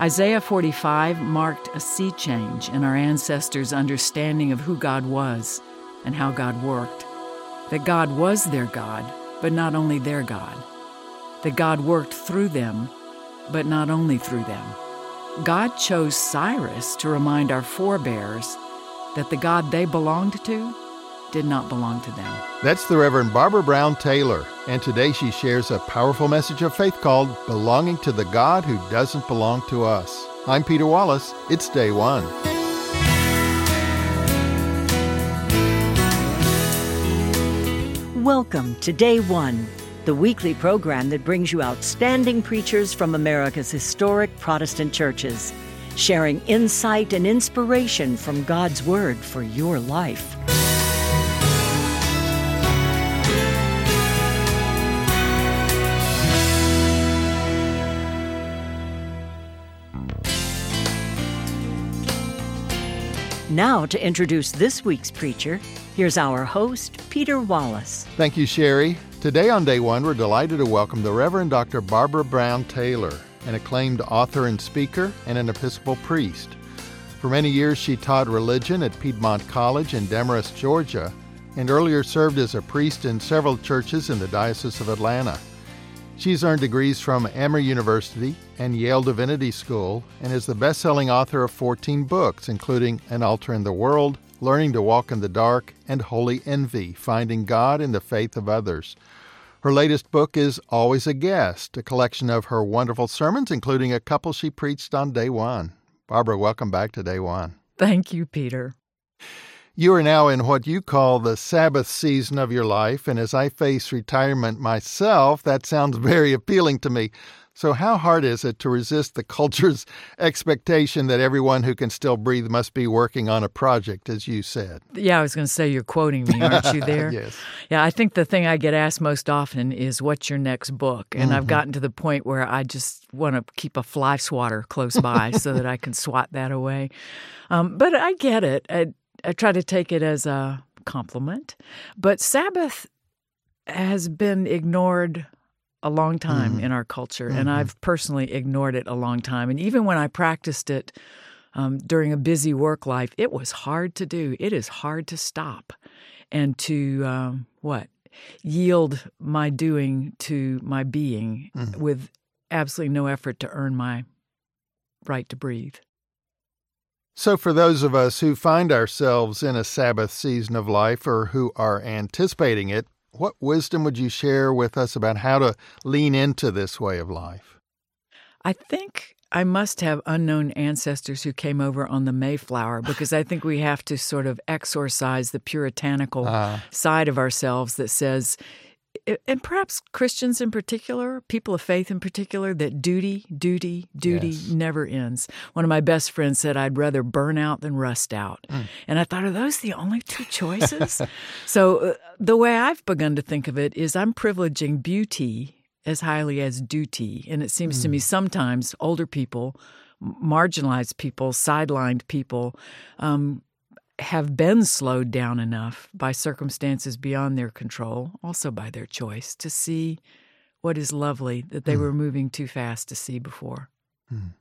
Isaiah 45 marked a sea change in our ancestors' understanding of who God was and how God worked. That God was their God, but not only their God. That God worked through them, but not only through them. God chose Cyrus to remind our forebears that the God they belonged to did not belong to them. That's the Reverend Barbara Brown Taylor, and today she shares a powerful message of faith called Belonging to the God Who Doesn't Belong to Us. I'm Peter Wallace. It's day one. Welcome to Day One, the weekly program that brings you outstanding preachers from America's historic Protestant churches, sharing insight and inspiration from God's Word for your life. Now, to introduce this week's preacher, here's our host, Peter Wallace. Thank you, Sherry. Today on day one, we're delighted to welcome the Reverend Dr. Barbara Brown Taylor, an acclaimed author and speaker and an Episcopal priest. For many years, she taught religion at Piedmont College in Demorest, Georgia, and earlier served as a priest in several churches in the Diocese of Atlanta. She's earned degrees from Emory University and Yale Divinity School and is the best selling author of 14 books, including An Altar in the World, Learning to Walk in the Dark, and Holy Envy Finding God in the Faith of Others. Her latest book is Always a Guest, a collection of her wonderful sermons, including a couple she preached on day one. Barbara, welcome back to day one. Thank you, Peter. You are now in what you call the Sabbath season of your life, and as I face retirement myself, that sounds very appealing to me. So, how hard is it to resist the culture's expectation that everyone who can still breathe must be working on a project, as you said? Yeah, I was going to say you're quoting me, aren't you there? yes. Yeah, I think the thing I get asked most often is, What's your next book? And mm-hmm. I've gotten to the point where I just want to keep a fly swatter close by so that I can swat that away. Um, but I get it. I, I try to take it as a compliment. But Sabbath has been ignored a long time mm-hmm. in our culture, mm-hmm. and I've personally ignored it a long time. And even when I practiced it um, during a busy work life, it was hard to do. It is hard to stop and to um, what yield my doing to my being mm-hmm. with absolutely no effort to earn my right to breathe. So, for those of us who find ourselves in a Sabbath season of life or who are anticipating it, what wisdom would you share with us about how to lean into this way of life? I think I must have unknown ancestors who came over on the Mayflower because I think we have to sort of exorcise the puritanical uh, side of ourselves that says and perhaps Christians in particular, people of faith in particular, that duty, duty, duty yes. never ends. One of my best friends said, I'd rather burn out than rust out. Mm. And I thought, are those the only two choices? so uh, the way I've begun to think of it is I'm privileging beauty as highly as duty. And it seems mm. to me mm. sometimes older people, marginalized people, sidelined people, um, have been slowed down enough by circumstances beyond their control, also by their choice, to see what is lovely that they mm. were moving too fast to see before. Mm.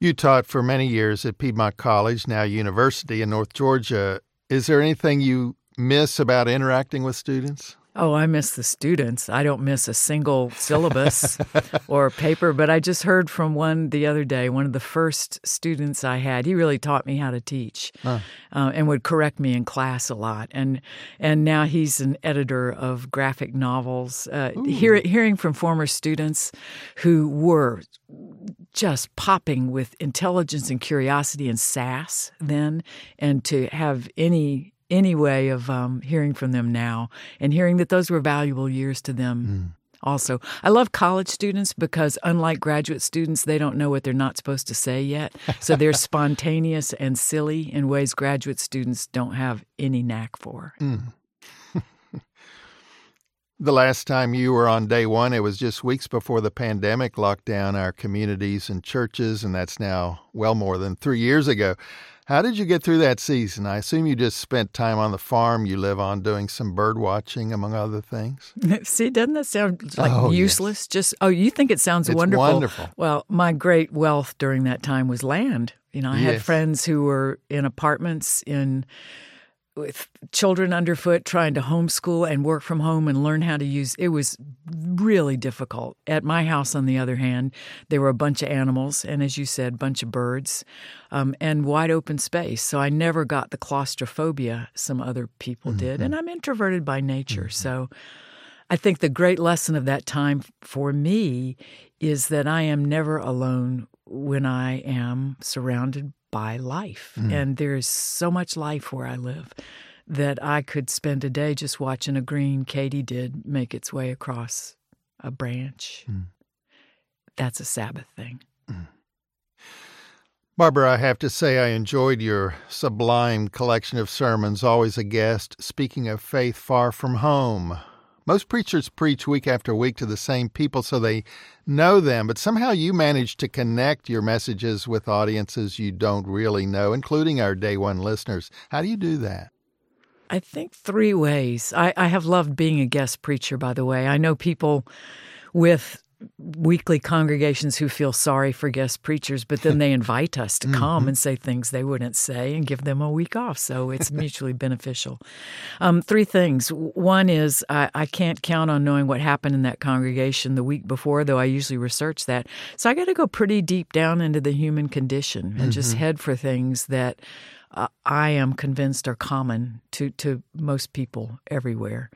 You taught for many years at Piedmont College, now University in North Georgia. Is there anything you miss about interacting with students? Oh, I miss the students. I don't miss a single syllabus or paper, but I just heard from one the other day, one of the first students I had. He really taught me how to teach huh. uh, and would correct me in class a lot. And and now he's an editor of graphic novels. Uh, hear, hearing from former students who were just popping with intelligence and curiosity and sass then, and to have any any way of um, hearing from them now and hearing that those were valuable years to them. Mm. Also, I love college students because, unlike graduate students, they don't know what they're not supposed to say yet. So they're spontaneous and silly in ways graduate students don't have any knack for. Mm. The last time you were on day one, it was just weeks before the pandemic locked down our communities and churches, and that's now well more than three years ago. How did you get through that season? I assume you just spent time on the farm you live on doing some bird watching, among other things. See, doesn't that sound like oh, useless? Yes. Just oh, you think it sounds it's wonderful. Wonderful. Well, my great wealth during that time was land. You know, I yes. had friends who were in apartments in with children underfoot trying to homeschool and work from home and learn how to use it was really difficult at my house on the other hand there were a bunch of animals and as you said a bunch of birds um, and wide open space so i never got the claustrophobia some other people mm-hmm. did and i'm introverted by nature mm-hmm. so i think the great lesson of that time for me is that i am never alone when i am surrounded by life. Mm. And there's so much life where I live that I could spend a day just watching a green katydid make its way across a branch. Mm. That's a Sabbath thing. Mm. Barbara, I have to say I enjoyed your sublime collection of sermons, always a guest, speaking of faith far from home. Most preachers preach week after week to the same people so they know them, but somehow you manage to connect your messages with audiences you don't really know, including our day one listeners. How do you do that? I think three ways. I, I have loved being a guest preacher, by the way. I know people with weekly congregations who feel sorry for guest preachers, but then they invite us to come mm-hmm. and say things they wouldn't say and give them a week off. So it's mutually beneficial. Um, three things. One is I, I, can't count on knowing what happened in that congregation the week before, though I usually research that. So I got to go pretty deep down into the human condition and mm-hmm. just head for things that. Uh, I am convinced are common to, to most people everywhere.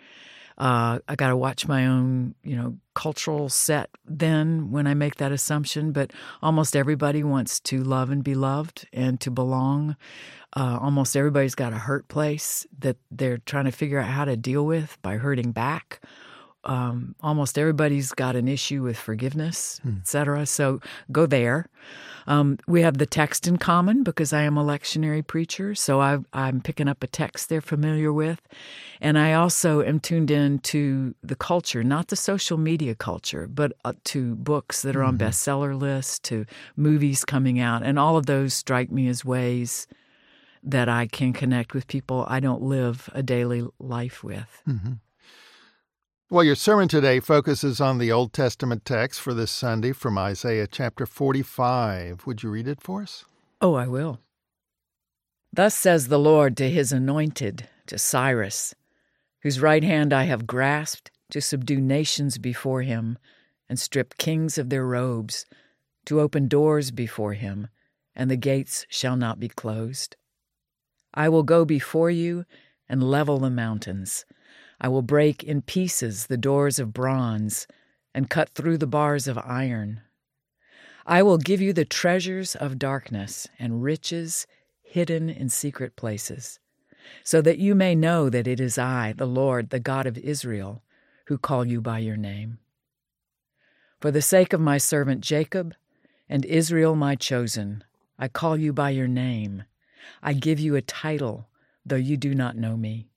Uh, I got to watch my own, you know, cultural set then when I make that assumption. But almost everybody wants to love and be loved and to belong. Uh, almost everybody's got a hurt place that they're trying to figure out how to deal with by hurting back. Um, almost everybody's got an issue with forgiveness, hmm. etc. So go there. Um, we have the text in common because I am a lectionary preacher, so I, I'm picking up a text they're familiar with. And I also am tuned in to the culture, not the social media culture, but uh, to books that are on mm-hmm. bestseller lists, to movies coming out. And all of those strike me as ways that I can connect with people I don't live a daily life with. Mm-hmm. Well, your sermon today focuses on the Old Testament text for this Sunday from Isaiah chapter 45. Would you read it for us? Oh, I will. Thus says the Lord to his anointed, to Cyrus, whose right hand I have grasped to subdue nations before him and strip kings of their robes, to open doors before him, and the gates shall not be closed. I will go before you and level the mountains I will break in pieces the doors of bronze and cut through the bars of iron. I will give you the treasures of darkness and riches hidden in secret places, so that you may know that it is I, the Lord, the God of Israel, who call you by your name. For the sake of my servant Jacob and Israel, my chosen, I call you by your name. I give you a title, though you do not know me.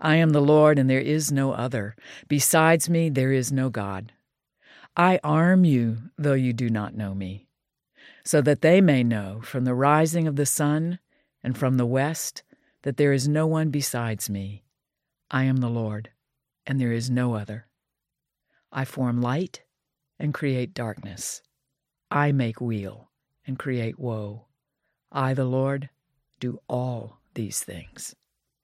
I am the Lord, and there is no other. Besides me, there is no God. I arm you, though you do not know me, so that they may know from the rising of the sun and from the west that there is no one besides me. I am the Lord, and there is no other. I form light and create darkness. I make weal and create woe. I, the Lord, do all these things.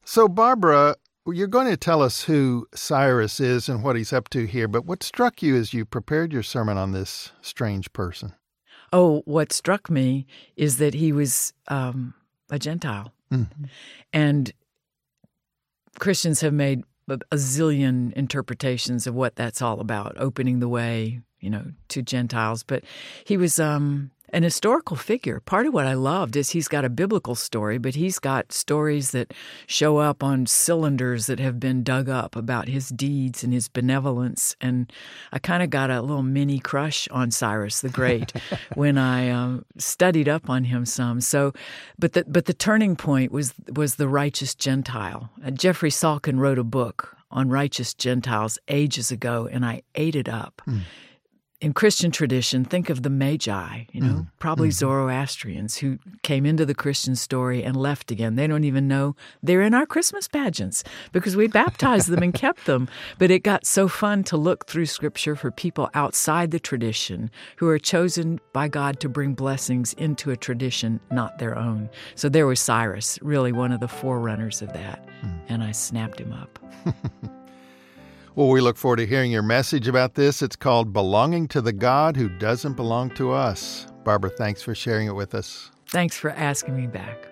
So, Barbara, well, you're going to tell us who Cyrus is and what he's up to here, but what struck you as you prepared your sermon on this strange person? Oh, what struck me is that he was um, a Gentile. Mm-hmm. And Christians have made a zillion interpretations of what that's all about, opening the way, you know, to Gentiles. But he was um, an historical figure. Part of what I loved is he's got a biblical story, but he's got stories that show up on cylinders that have been dug up about his deeds and his benevolence. And I kind of got a little mini crush on Cyrus the Great when I um, studied up on him some. So, but the but the turning point was was the righteous Gentile. Uh, Jeffrey Salkin wrote a book on righteous Gentiles ages ago, and I ate it up. Mm in Christian tradition, think of the Magi, you know, mm. probably mm. Zoroastrians who came into the Christian story and left again. They don't even know they're in our Christmas pageants because we baptized them and kept them. But it got so fun to look through scripture for people outside the tradition who are chosen by God to bring blessings into a tradition not their own. So there was Cyrus, really one of the forerunners of that. Mm. And I snapped him up. Well, we look forward to hearing your message about this. It's called Belonging to the God Who Doesn't Belong to Us. Barbara, thanks for sharing it with us. Thanks for asking me back.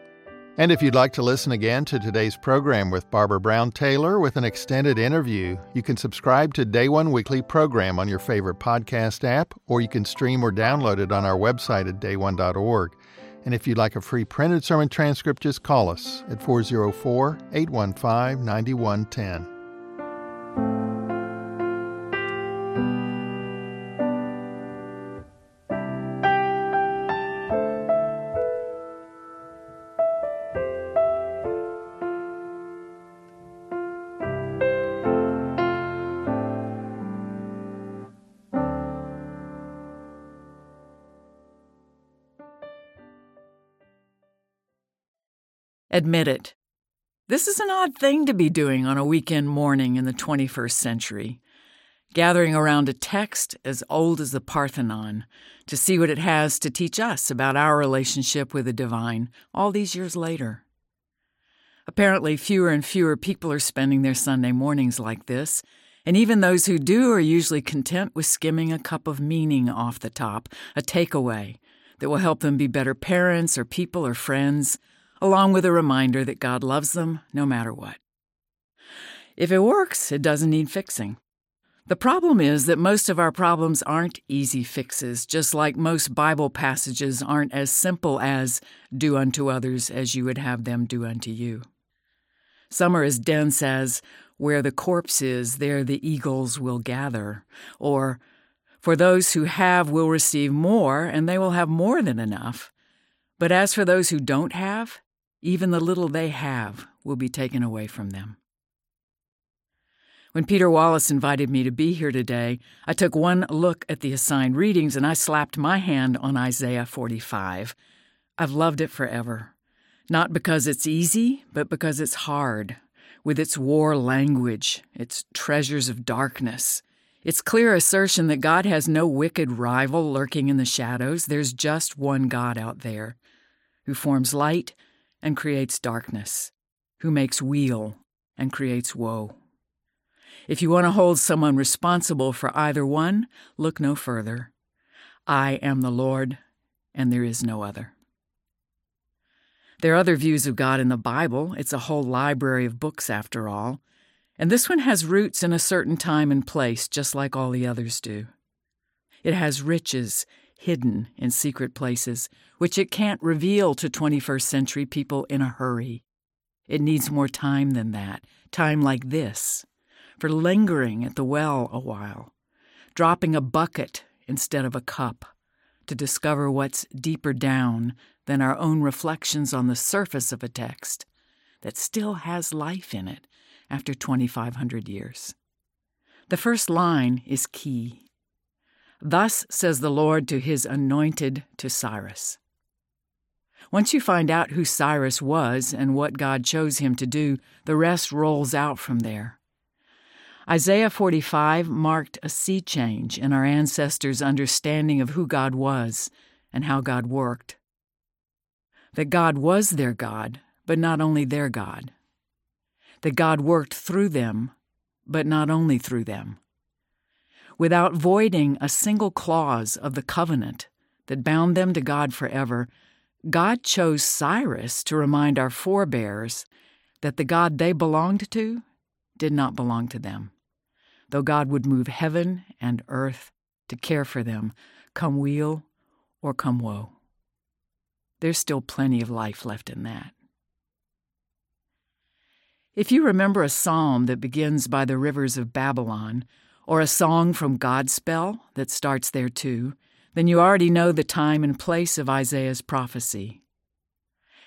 And if you'd like to listen again to today's program with Barbara Brown Taylor with an extended interview, you can subscribe to Day One Weekly program on your favorite podcast app, or you can stream or download it on our website at dayone.org. And if you'd like a free printed sermon transcript, just call us at 404 815 9110. Admit it. This is an odd thing to be doing on a weekend morning in the 21st century. Gathering around a text as old as the Parthenon to see what it has to teach us about our relationship with the divine all these years later. Apparently, fewer and fewer people are spending their Sunday mornings like this, and even those who do are usually content with skimming a cup of meaning off the top, a takeaway that will help them be better parents or people or friends along with a reminder that God loves them no matter what. If it works, it doesn't need fixing. The problem is that most of our problems aren't easy fixes, just like most Bible passages aren't as simple as, do unto others as you would have them do unto you. Some are as dense as, where the corpse is, there the eagles will gather, or, for those who have will receive more, and they will have more than enough. But as for those who don't have, even the little they have will be taken away from them. When Peter Wallace invited me to be here today, I took one look at the assigned readings and I slapped my hand on Isaiah 45. I've loved it forever. Not because it's easy, but because it's hard, with its war language, its treasures of darkness, its clear assertion that God has no wicked rival lurking in the shadows. There's just one God out there who forms light and creates darkness, who makes weal and creates woe. If you want to hold someone responsible for either one, look no further. I am the Lord, and there is no other. There are other views of God in the Bible. It's a whole library of books, after all. And this one has roots in a certain time and place, just like all the others do. It has riches hidden in secret places, which it can't reveal to 21st century people in a hurry. It needs more time than that, time like this, for lingering at the well a while, dropping a bucket instead of a cup, to discover what's deeper down than our own reflections on the surface of a text that still has life in it after 2,500 years. The first line is key. Thus says the Lord to his anointed to Cyrus. Once you find out who Cyrus was and what God chose him to do, the rest rolls out from there. Isaiah 45 marked a sea change in our ancestors' understanding of who God was and how God worked. That God was their God, but not only their God. That God worked through them, but not only through them without voiding a single clause of the covenant that bound them to God forever, God chose Cyrus to remind our forebears that the God they belonged to did not belong to them, though God would move heaven and earth to care for them, come weal or come woe. There's still plenty of life left in that. If you remember a psalm that begins by the rivers of Babylon, or a song from Godspell that starts there too, then you already know the time and place of Isaiah's prophecy.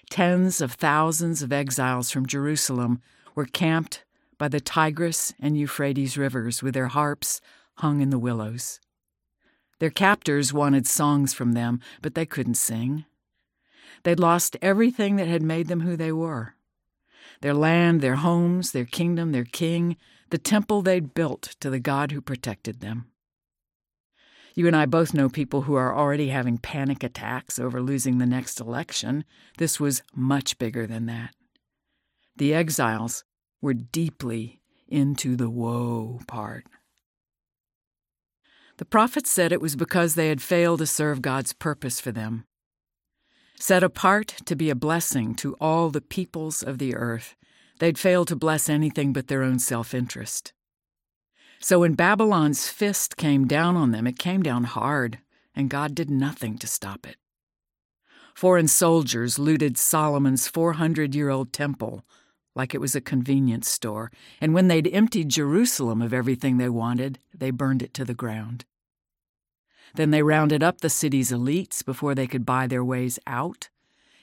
Tens of thousands of exiles from Jerusalem were camped by the Tigris and Euphrates rivers with their harps hung in the willows. Their captors wanted songs from them, but they couldn't sing. They'd lost everything that had made them who they were their land, their homes, their kingdom, their king, the temple they'd built to the God who protected them. You and I both know people who are already having panic attacks over losing the next election. This was much bigger than that. The exiles were deeply into the woe part. The prophets said it was because they had failed to serve God's purpose for them. Set apart to be a blessing to all the peoples of the earth, they'd failed to bless anything but their own self interest. So when Babylon's fist came down on them, it came down hard, and God did nothing to stop it. Foreign soldiers looted Solomon's 400 year old temple like it was a convenience store, and when they'd emptied Jerusalem of everything they wanted, they burned it to the ground. Then they rounded up the city's elites before they could buy their ways out,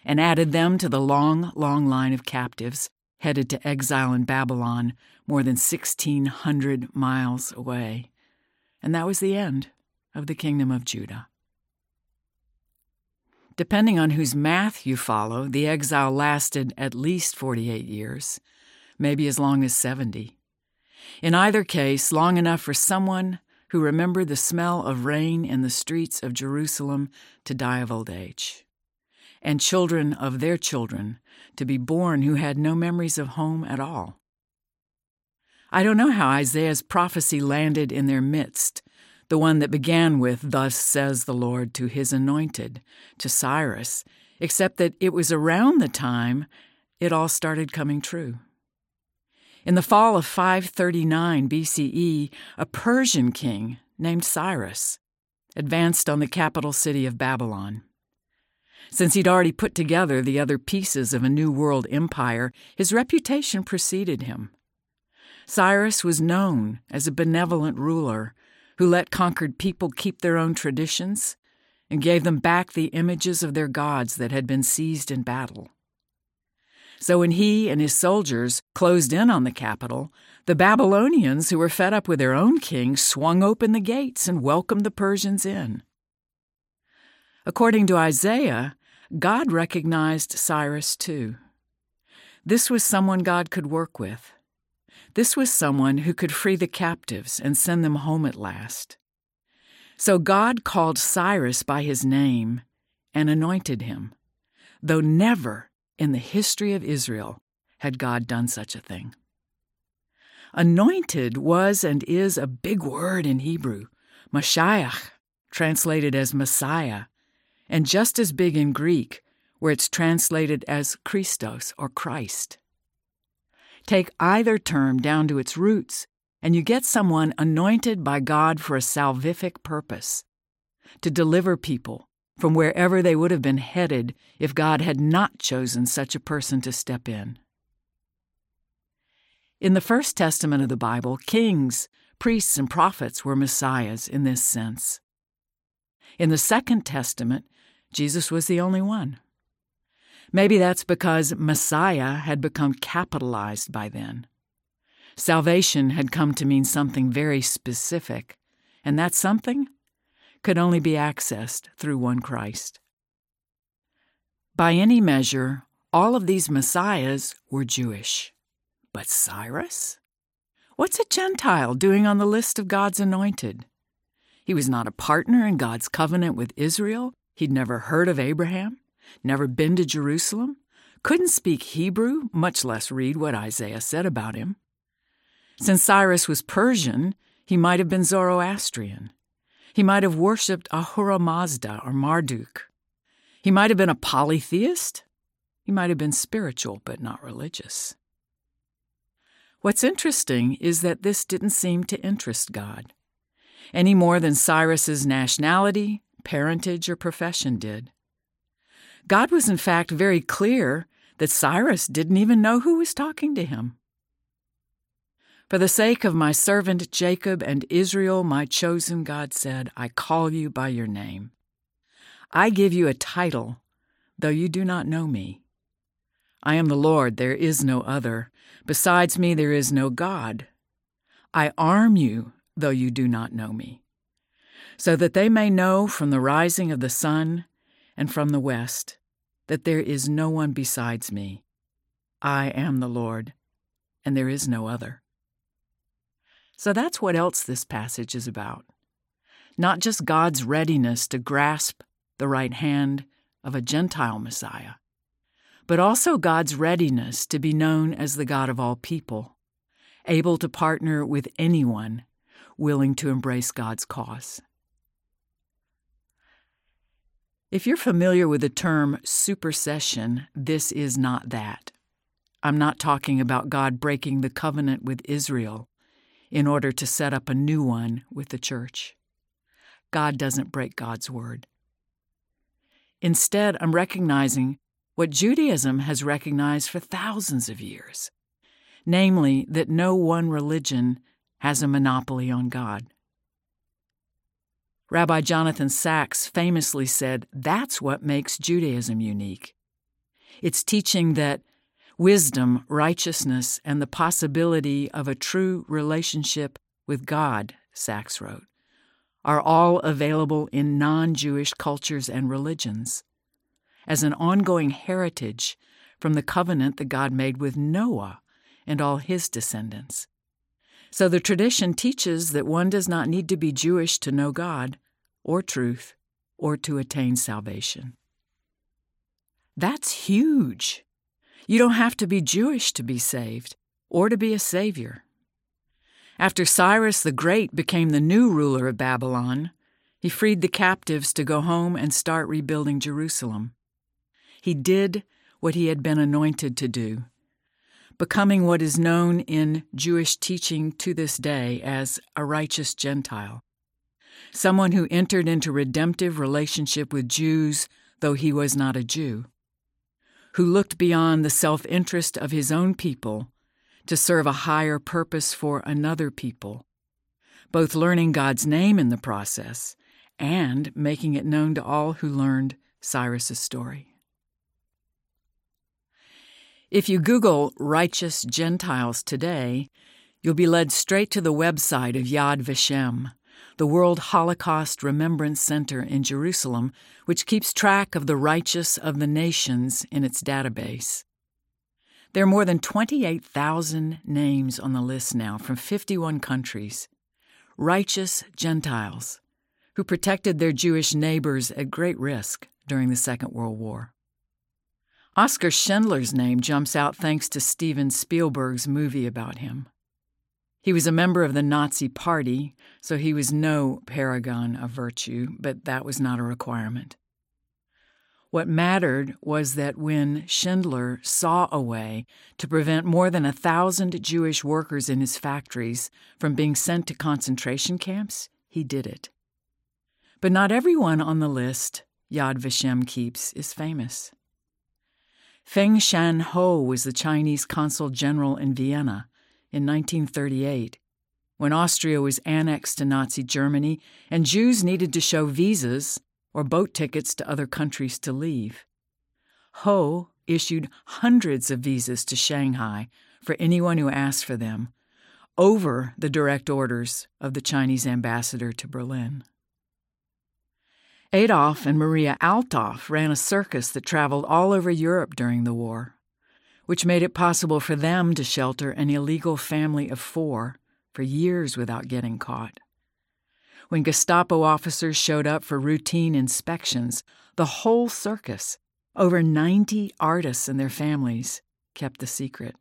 and added them to the long, long line of captives headed to exile in Babylon, more than 1,600 miles away. And that was the end of the kingdom of Judah. Depending on whose math you follow, the exile lasted at least 48 years, maybe as long as 70. In either case, long enough for someone who remembered the smell of rain in the streets of Jerusalem to die of old age, and children of their children to be born who had no memories of home at all. I don't know how Isaiah's prophecy landed in their midst, the one that began with, Thus says the Lord to his anointed, to Cyrus, except that it was around the time it all started coming true. In the fall of 539 BCE, a Persian king named Cyrus advanced on the capital city of Babylon. Since he'd already put together the other pieces of a new world empire, his reputation preceded him. Cyrus was known as a benevolent ruler who let conquered people keep their own traditions and gave them back the images of their gods that had been seized in battle. So when he and his soldiers closed in on the capital, the Babylonians, who were fed up with their own king, swung open the gates and welcomed the Persians in. According to Isaiah, God recognized Cyrus too. This was someone God could work with. This was someone who could free the captives and send them home at last. So God called Cyrus by his name and anointed him, though never in the history of Israel had God done such a thing. Anointed was and is a big word in Hebrew, Mashiach, translated as Messiah, and just as big in Greek, where it's translated as Christos or Christ. Take either term down to its roots, and you get someone anointed by God for a salvific purpose to deliver people from wherever they would have been headed if God had not chosen such a person to step in. In the First Testament of the Bible, kings, priests, and prophets were messiahs in this sense. In the Second Testament, Jesus was the only one. Maybe that's because Messiah had become capitalized by then. Salvation had come to mean something very specific, and that something could only be accessed through one Christ. By any measure, all of these messiahs were Jewish. But Cyrus? What's a Gentile doing on the list of God's anointed? He was not a partner in God's covenant with Israel. He'd never heard of Abraham never been to Jerusalem, couldn't speak Hebrew, much less read what Isaiah said about him. Since Cyrus was Persian, he might have been Zoroastrian. He might have worshipped Ahura Mazda or Marduk. He might have been a polytheist. He might have been spiritual but not religious. What's interesting is that this didn't seem to interest God, any more than Cyrus's nationality, parentage, or profession did. God was, in fact, very clear that Cyrus didn't even know who was talking to him. For the sake of my servant Jacob and Israel, my chosen, God said, I call you by your name. I give you a title, though you do not know me. I am the Lord, there is no other. Besides me, there is no God. I arm you, though you do not know me, so that they may know from the rising of the sun and from the west that there is no one besides me. I am the Lord, and there is no other. So that's what else this passage is about. Not just God's readiness to grasp the right hand of a Gentile Messiah, but also God's readiness to be known as the God of all people, able to partner with anyone willing to embrace God's cause. If you're familiar with the term supersession, this is not that. I'm not talking about God breaking the covenant with Israel in order to set up a new one with the church. God doesn't break God's word. Instead, I'm recognizing what Judaism has recognized for thousands of years namely, that no one religion has a monopoly on God. Rabbi Jonathan Sacks famously said that's what makes Judaism unique. It's teaching that wisdom, righteousness, and the possibility of a true relationship with God, Sacks wrote, are all available in non Jewish cultures and religions as an ongoing heritage from the covenant that God made with Noah and all his descendants. So the tradition teaches that one does not need to be Jewish to know God, or truth, or to attain salvation. That's huge. You don't have to be Jewish to be saved, or to be a savior. After Cyrus the Great became the new ruler of Babylon, he freed the captives to go home and start rebuilding Jerusalem. He did what he had been anointed to do, becoming what is known in Jewish teaching to this day as a righteous Gentile, someone who entered into redemptive relationship with Jews though he was not a Jew, who looked beyond the self interest of his own people to serve a higher purpose for another people, both learning God's name in the process and making it known to all who learned Cyrus's story. If you Google righteous Gentiles today, you'll be led straight to the website of Yad Vashem, the World Holocaust Remembrance Center in Jerusalem, which keeps track of the righteous of the nations in its database. There are more than 28,000 names on the list now from 51 countries. Righteous Gentiles who protected their Jewish neighbors at great risk during the Second World War. Oskar Schindler's name jumps out thanks to Steven Spielberg's movie about him. He was a member of the Nazi Party, so he was no paragon of virtue, but that was not a requirement. What mattered was that when Schindler saw a way to prevent more than a thousand Jewish workers in his factories from being sent to concentration camps, he did it. But not everyone on the list Yad Vashem keeps is famous. Feng Shan Ho was the Chinese consul general in Vienna in 1938 when Austria was annexed to Nazi Germany and Jews needed to show visas or boat tickets to other countries to leave. Ho issued hundreds of visas to Shanghai for anyone who asked for them, over the direct orders of the Chinese ambassador to Berlin. Adolf and Maria Althoff ran a circus that traveled all over Europe during the war, which made it possible for them to shelter an illegal family of four for years without getting caught. When Gestapo officers showed up for routine inspections, the whole circus, over 90 artists and their families, kept the secret.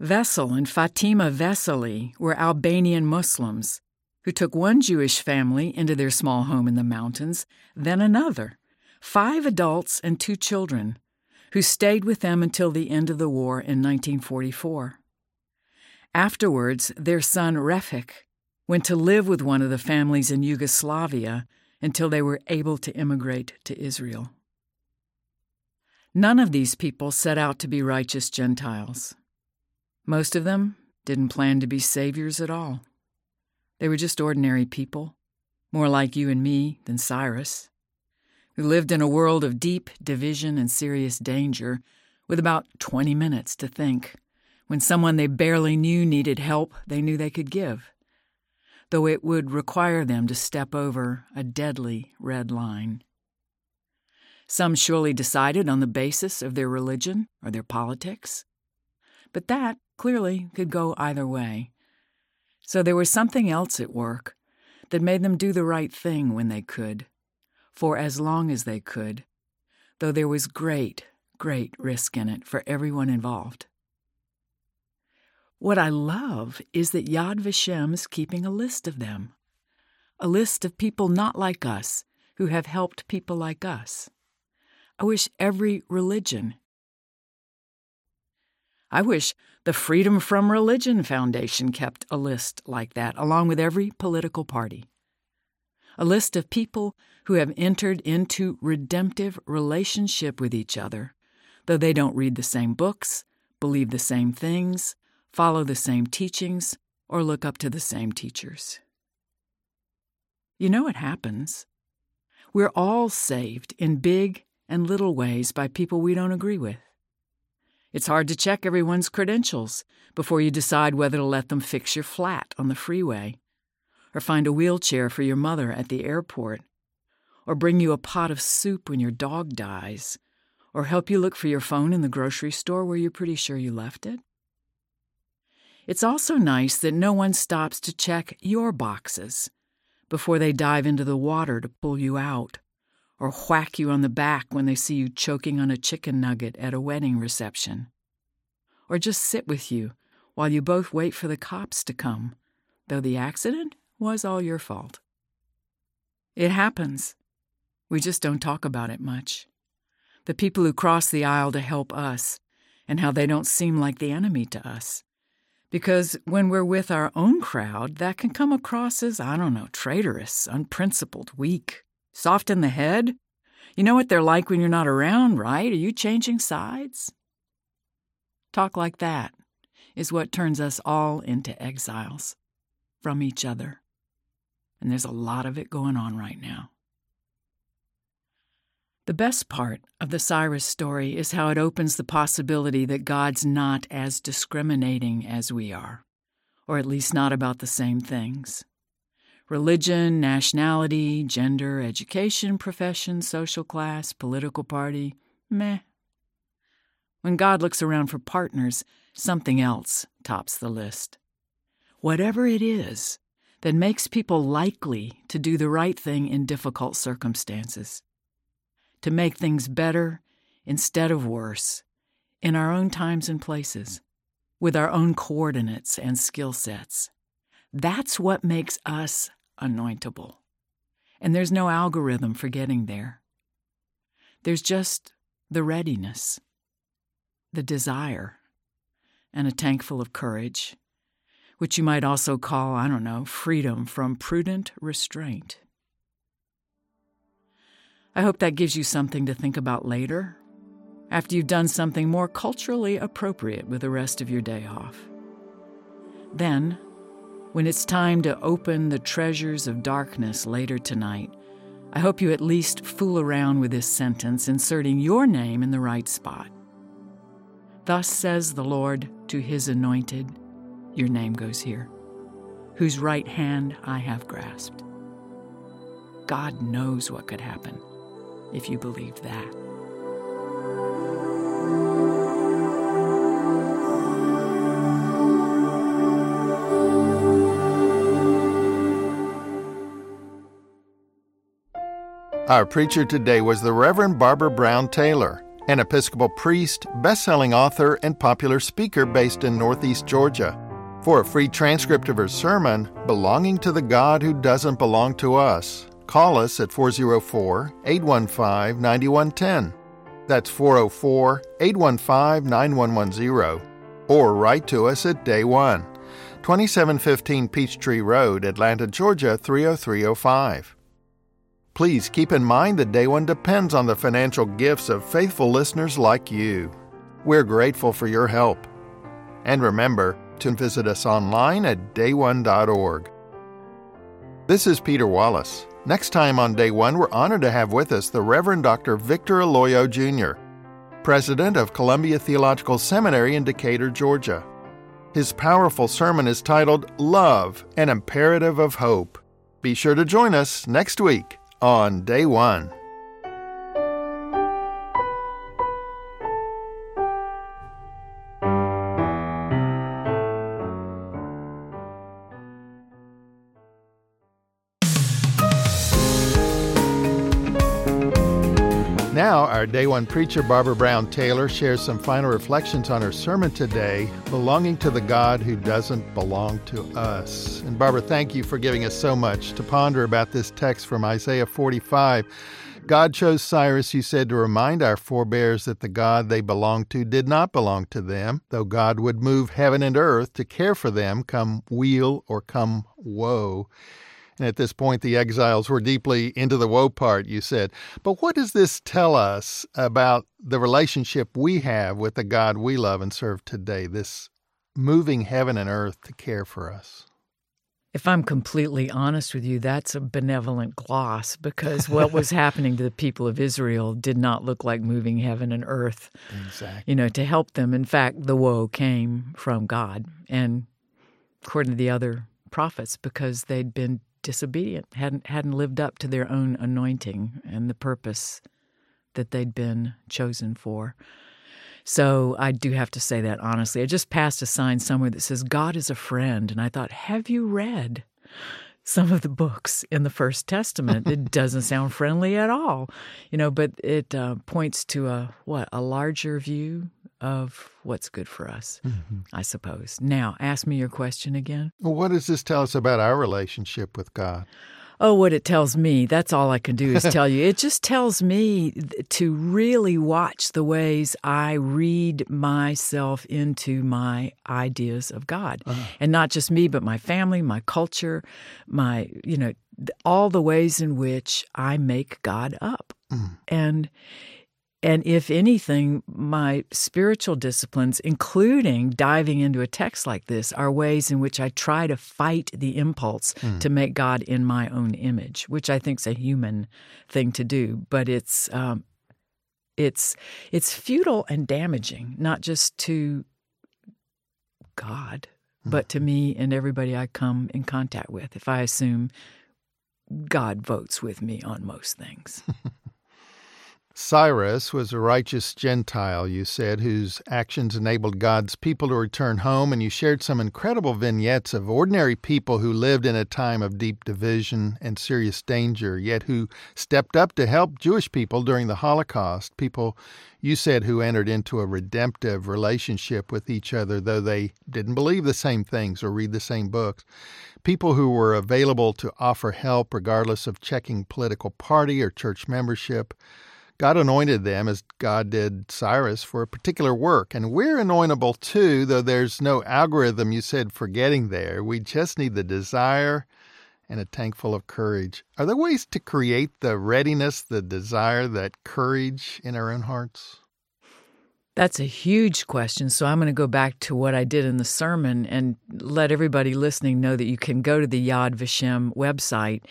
Vesel and Fatima Veseli were Albanian Muslims who took one Jewish family into their small home in the mountains, then another, five adults and two children, who stayed with them until the end of the war in 1944. Afterwards, their son Refik went to live with one of the families in Yugoslavia until they were able to immigrate to Israel. None of these people set out to be righteous Gentiles. Most of them didn't plan to be saviors at all. They were just ordinary people, more like you and me than Cyrus. Who lived in a world of deep division and serious danger with about 20 minutes to think. When someone they barely knew needed help, they knew they could give, though it would require them to step over a deadly red line. Some surely decided on the basis of their religion or their politics, but that clearly could go either way. So there was something else at work that made them do the right thing when they could, for as long as they could, though there was great, great risk in it for everyone involved. What I love is that Yad Vashem is keeping a list of them, a list of people not like us who have helped people like us. I wish every religion I wish the Freedom from Religion Foundation kept a list like that, along with every political party. A list of people who have entered into redemptive relationship with each other, though they don't read the same books, believe the same things, follow the same teachings, or look up to the same teachers. You know what happens? We're all saved in big and little ways by people we don't agree with. It's hard to check everyone's credentials before you decide whether to let them fix your flat on the freeway, or find a wheelchair for your mother at the airport, or bring you a pot of soup when your dog dies, or help you look for your phone in the grocery store where you're pretty sure you left it. It's also nice that no one stops to check your boxes before they dive into the water to pull you out or whack you on the back when they see you choking on a chicken nugget at a wedding reception, or just sit with you while you both wait for the cops to come, though the accident was all your fault. It happens. We just don't talk about it much. The people who cross the aisle to help us, and how they don't seem like the enemy to us. Because when we're with our own crowd, that can come across as, I don't know, traitorous, unprincipled, weak. Soft in the head? You know what they're like when you're not around, right? Are you changing sides? Talk like that is what turns us all into exiles from each other. And there's a lot of it going on right now. The best part of the Cyrus story is how it opens the possibility that God's not as discriminating as we are, or at least not about the same things religion, nationality, gender, education, profession, social class, political party, meh. When God looks around for partners, something else tops the list. Whatever it is that makes people likely to do the right thing in difficult circumstances, to make things better instead of worse, in our own times and places, with our own coordinates and skill sets. That's what makes us anointable. And there's no algorithm for getting there. There's just the readiness, the desire, and a tank full of courage, which you might also call, I don't know, freedom from prudent restraint. I hope that gives you something to think about later, after you've done something more culturally appropriate with the rest of your day off. Then, when it's time to open the treasures of darkness later tonight, I hope you at least fool around with this sentence, inserting your name in the right spot. Thus says the Lord to his anointed, Your name goes here, whose right hand I have grasped. God knows what could happen if you believed that. Our preacher today was the Reverend Barbara Brown Taylor, an Episcopal priest, best-selling author, and popular speaker based in Northeast Georgia. For a free transcript of her sermon, Belonging to the God Who Doesn't Belong to Us, call us at 404 815 9110. That's 404 815 9110. Or write to us at Day One, 2715 Peachtree Road, Atlanta, Georgia 30305. Please keep in mind that Day One depends on the financial gifts of faithful listeners like you. We're grateful for your help. And remember to visit us online at dayone.org. This is Peter Wallace. Next time on day one, we're honored to have with us the Reverend Dr. Victor Aloyo Jr., president of Columbia Theological Seminary in Decatur, Georgia. His powerful sermon is titled Love, an Imperative of Hope. Be sure to join us next week on Day One. Our day one preacher, Barbara Brown Taylor, shares some final reflections on her sermon today, Belonging to the God Who Doesn't Belong to Us. And Barbara, thank you for giving us so much to ponder about this text from Isaiah 45. God chose Cyrus, you said, to remind our forebears that the God they belonged to did not belong to them, though God would move heaven and earth to care for them, come weal or come woe. At this point, the exiles were deeply into the woe part, you said. But what does this tell us about the relationship we have with the God we love and serve today, this moving heaven and earth to care for us? If I'm completely honest with you, that's a benevolent gloss because what was happening to the people of Israel did not look like moving heaven and earth. Exactly. You know, to help them. In fact, the woe came from God and according to the other prophets because they'd been disobedient, hadn't hadn't lived up to their own anointing and the purpose that they'd been chosen for. So I do have to say that honestly. I just passed a sign somewhere that says God is a friend and I thought, "Have you read some of the books in the First Testament. it doesn't sound friendly at all, you know, but it uh, points to a what a larger view of what's good for us, mm-hmm. I suppose. Now, ask me your question again. Well, what does this tell us about our relationship with God? Oh, what it tells me, that's all I can do is tell you. It just tells me to really watch the ways I read myself into my ideas of God. Uh-huh. And not just me, but my family, my culture, my, you know, all the ways in which I make God up. Mm. And and if anything, my spiritual disciplines, including diving into a text like this, are ways in which I try to fight the impulse mm. to make God in my own image, which I think is a human thing to do. But it's um, it's it's futile and damaging, not just to God, mm. but to me and everybody I come in contact with. If I assume God votes with me on most things. Cyrus was a righteous Gentile, you said, whose actions enabled God's people to return home, and you shared some incredible vignettes of ordinary people who lived in a time of deep division and serious danger, yet who stepped up to help Jewish people during the Holocaust. People, you said, who entered into a redemptive relationship with each other, though they didn't believe the same things or read the same books. People who were available to offer help regardless of checking political party or church membership God anointed them as God did Cyrus for a particular work. And we're anointable too, though there's no algorithm you said for getting there. We just need the desire and a tank full of courage. Are there ways to create the readiness, the desire, that courage in our own hearts? That's a huge question. So I'm going to go back to what I did in the sermon and let everybody listening know that you can go to the Yad Vashem website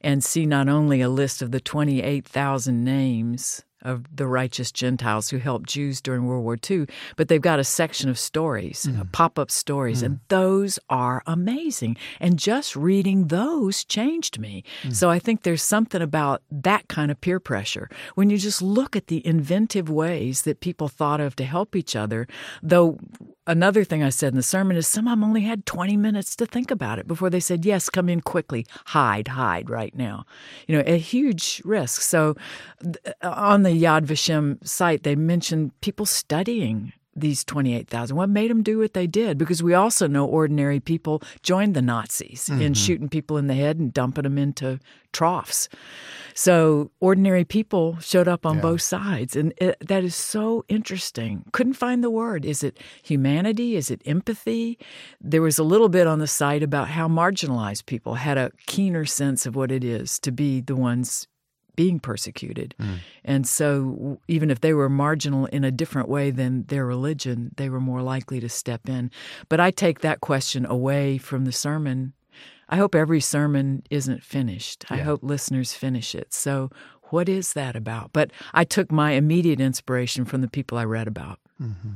and see not only a list of the 28,000 names of the righteous Gentiles who helped Jews during World War II, but they've got a section of stories, mm. pop up stories, mm. and those are amazing. And just reading those changed me. Mm. So I think there's something about that kind of peer pressure when you just look at the inventive ways that people thought of to help each other, though Another thing I said in the sermon is some of them only had 20 minutes to think about it before they said, Yes, come in quickly, hide, hide right now. You know, a huge risk. So uh, on the Yad Vashem site, they mentioned people studying these 28,000? What made them do what they did? Because we also know ordinary people joined the Nazis mm-hmm. in shooting people in the head and dumping them into troughs. So ordinary people showed up on yeah. both sides. And it, that is so interesting. Couldn't find the word. Is it humanity? Is it empathy? There was a little bit on the site about how marginalized people had a keener sense of what it is to be the ones being persecuted. Mm. And so, even if they were marginal in a different way than their religion, they were more likely to step in. But I take that question away from the sermon. I hope every sermon isn't finished. Yeah. I hope listeners finish it. So, what is that about? But I took my immediate inspiration from the people I read about. Mm-hmm.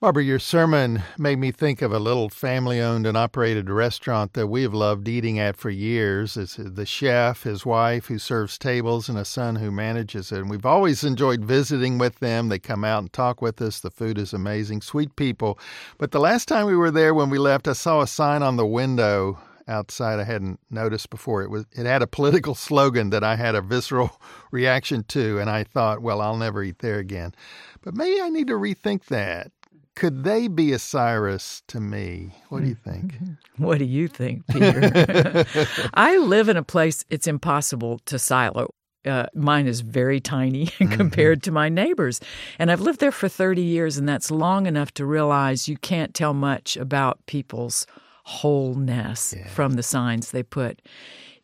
Barbara, your sermon made me think of a little family owned and operated restaurant that we have loved eating at for years. It's uh, the chef, his wife who serves tables, and a son who manages it. And we've always enjoyed visiting with them. They come out and talk with us. The food is amazing, sweet people. But the last time we were there when we left, I saw a sign on the window outside I hadn't noticed before. It was it had a political slogan that I had a visceral reaction to, and I thought, well, I'll never eat there again. But maybe I need to rethink that could they be a Cyrus to me? What do you think? What do you think, Peter? I live in a place it's impossible to silo. Uh, mine is very tiny mm-hmm. compared to my neighbors. And I've lived there for 30 years, and that's long enough to realize you can't tell much about people's wholeness yeah. from the signs they put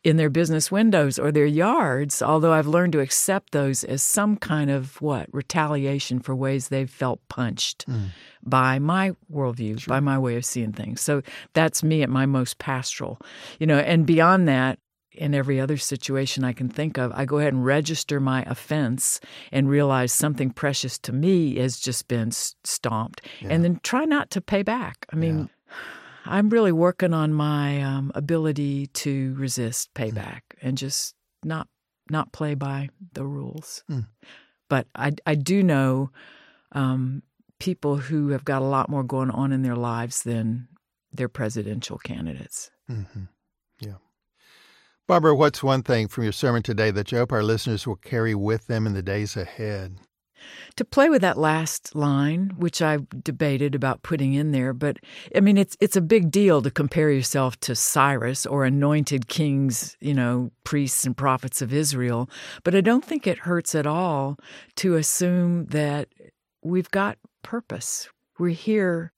in their business windows or their yards, although I've learned to accept those as some kind of what? Retaliation for ways they've felt punched mm. by my worldview, sure. by my way of seeing things. So that's me at my most pastoral. You know, and beyond that, in every other situation I can think of, I go ahead and register my offense and realize something precious to me has just been stomped, yeah. and then try not to pay back. I mean, yeah. I'm really working on my um, ability to resist mm. payback mm. and just not not play by the rules. Mm. But I I do know um, people who have got a lot more going on in their lives than their presidential candidates. Mm-hmm. Yeah. Barbara, what's one thing from your sermon today that you hope our listeners will carry with them in the days ahead? To play with that last line, which I debated about putting in there, but I mean it's it's a big deal to compare yourself to Cyrus or anointed kings, you know, priests and prophets of Israel, but I don't think it hurts at all to assume that we've got purpose. We're here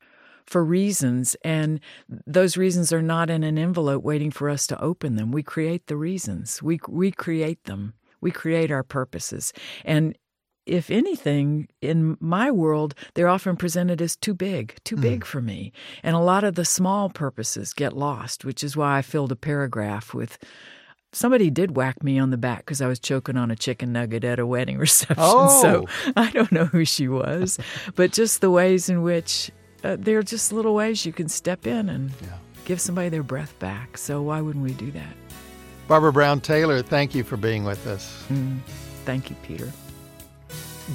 for reasons, and those reasons are not in an envelope waiting for us to open them. We create the reasons. We we create them. We create our purposes. And if anything, in my world, they're often presented as too big, too mm. big for me. And a lot of the small purposes get lost, which is why I filled a paragraph with somebody did whack me on the back because I was choking on a chicken nugget at a wedding reception. Oh. So I don't know who she was, but just the ways in which uh, they're just little ways you can step in and yeah. give somebody their breath back. So why wouldn't we do that? Barbara Brown Taylor, thank you for being with us. Mm. Thank you, Peter.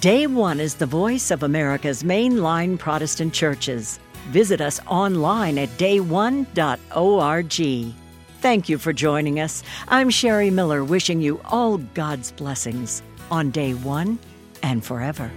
Day One is the voice of America's mainline Protestant churches. Visit us online at dayone.org. Thank you for joining us. I'm Sherry Miller, wishing you all God's blessings on day one and forever.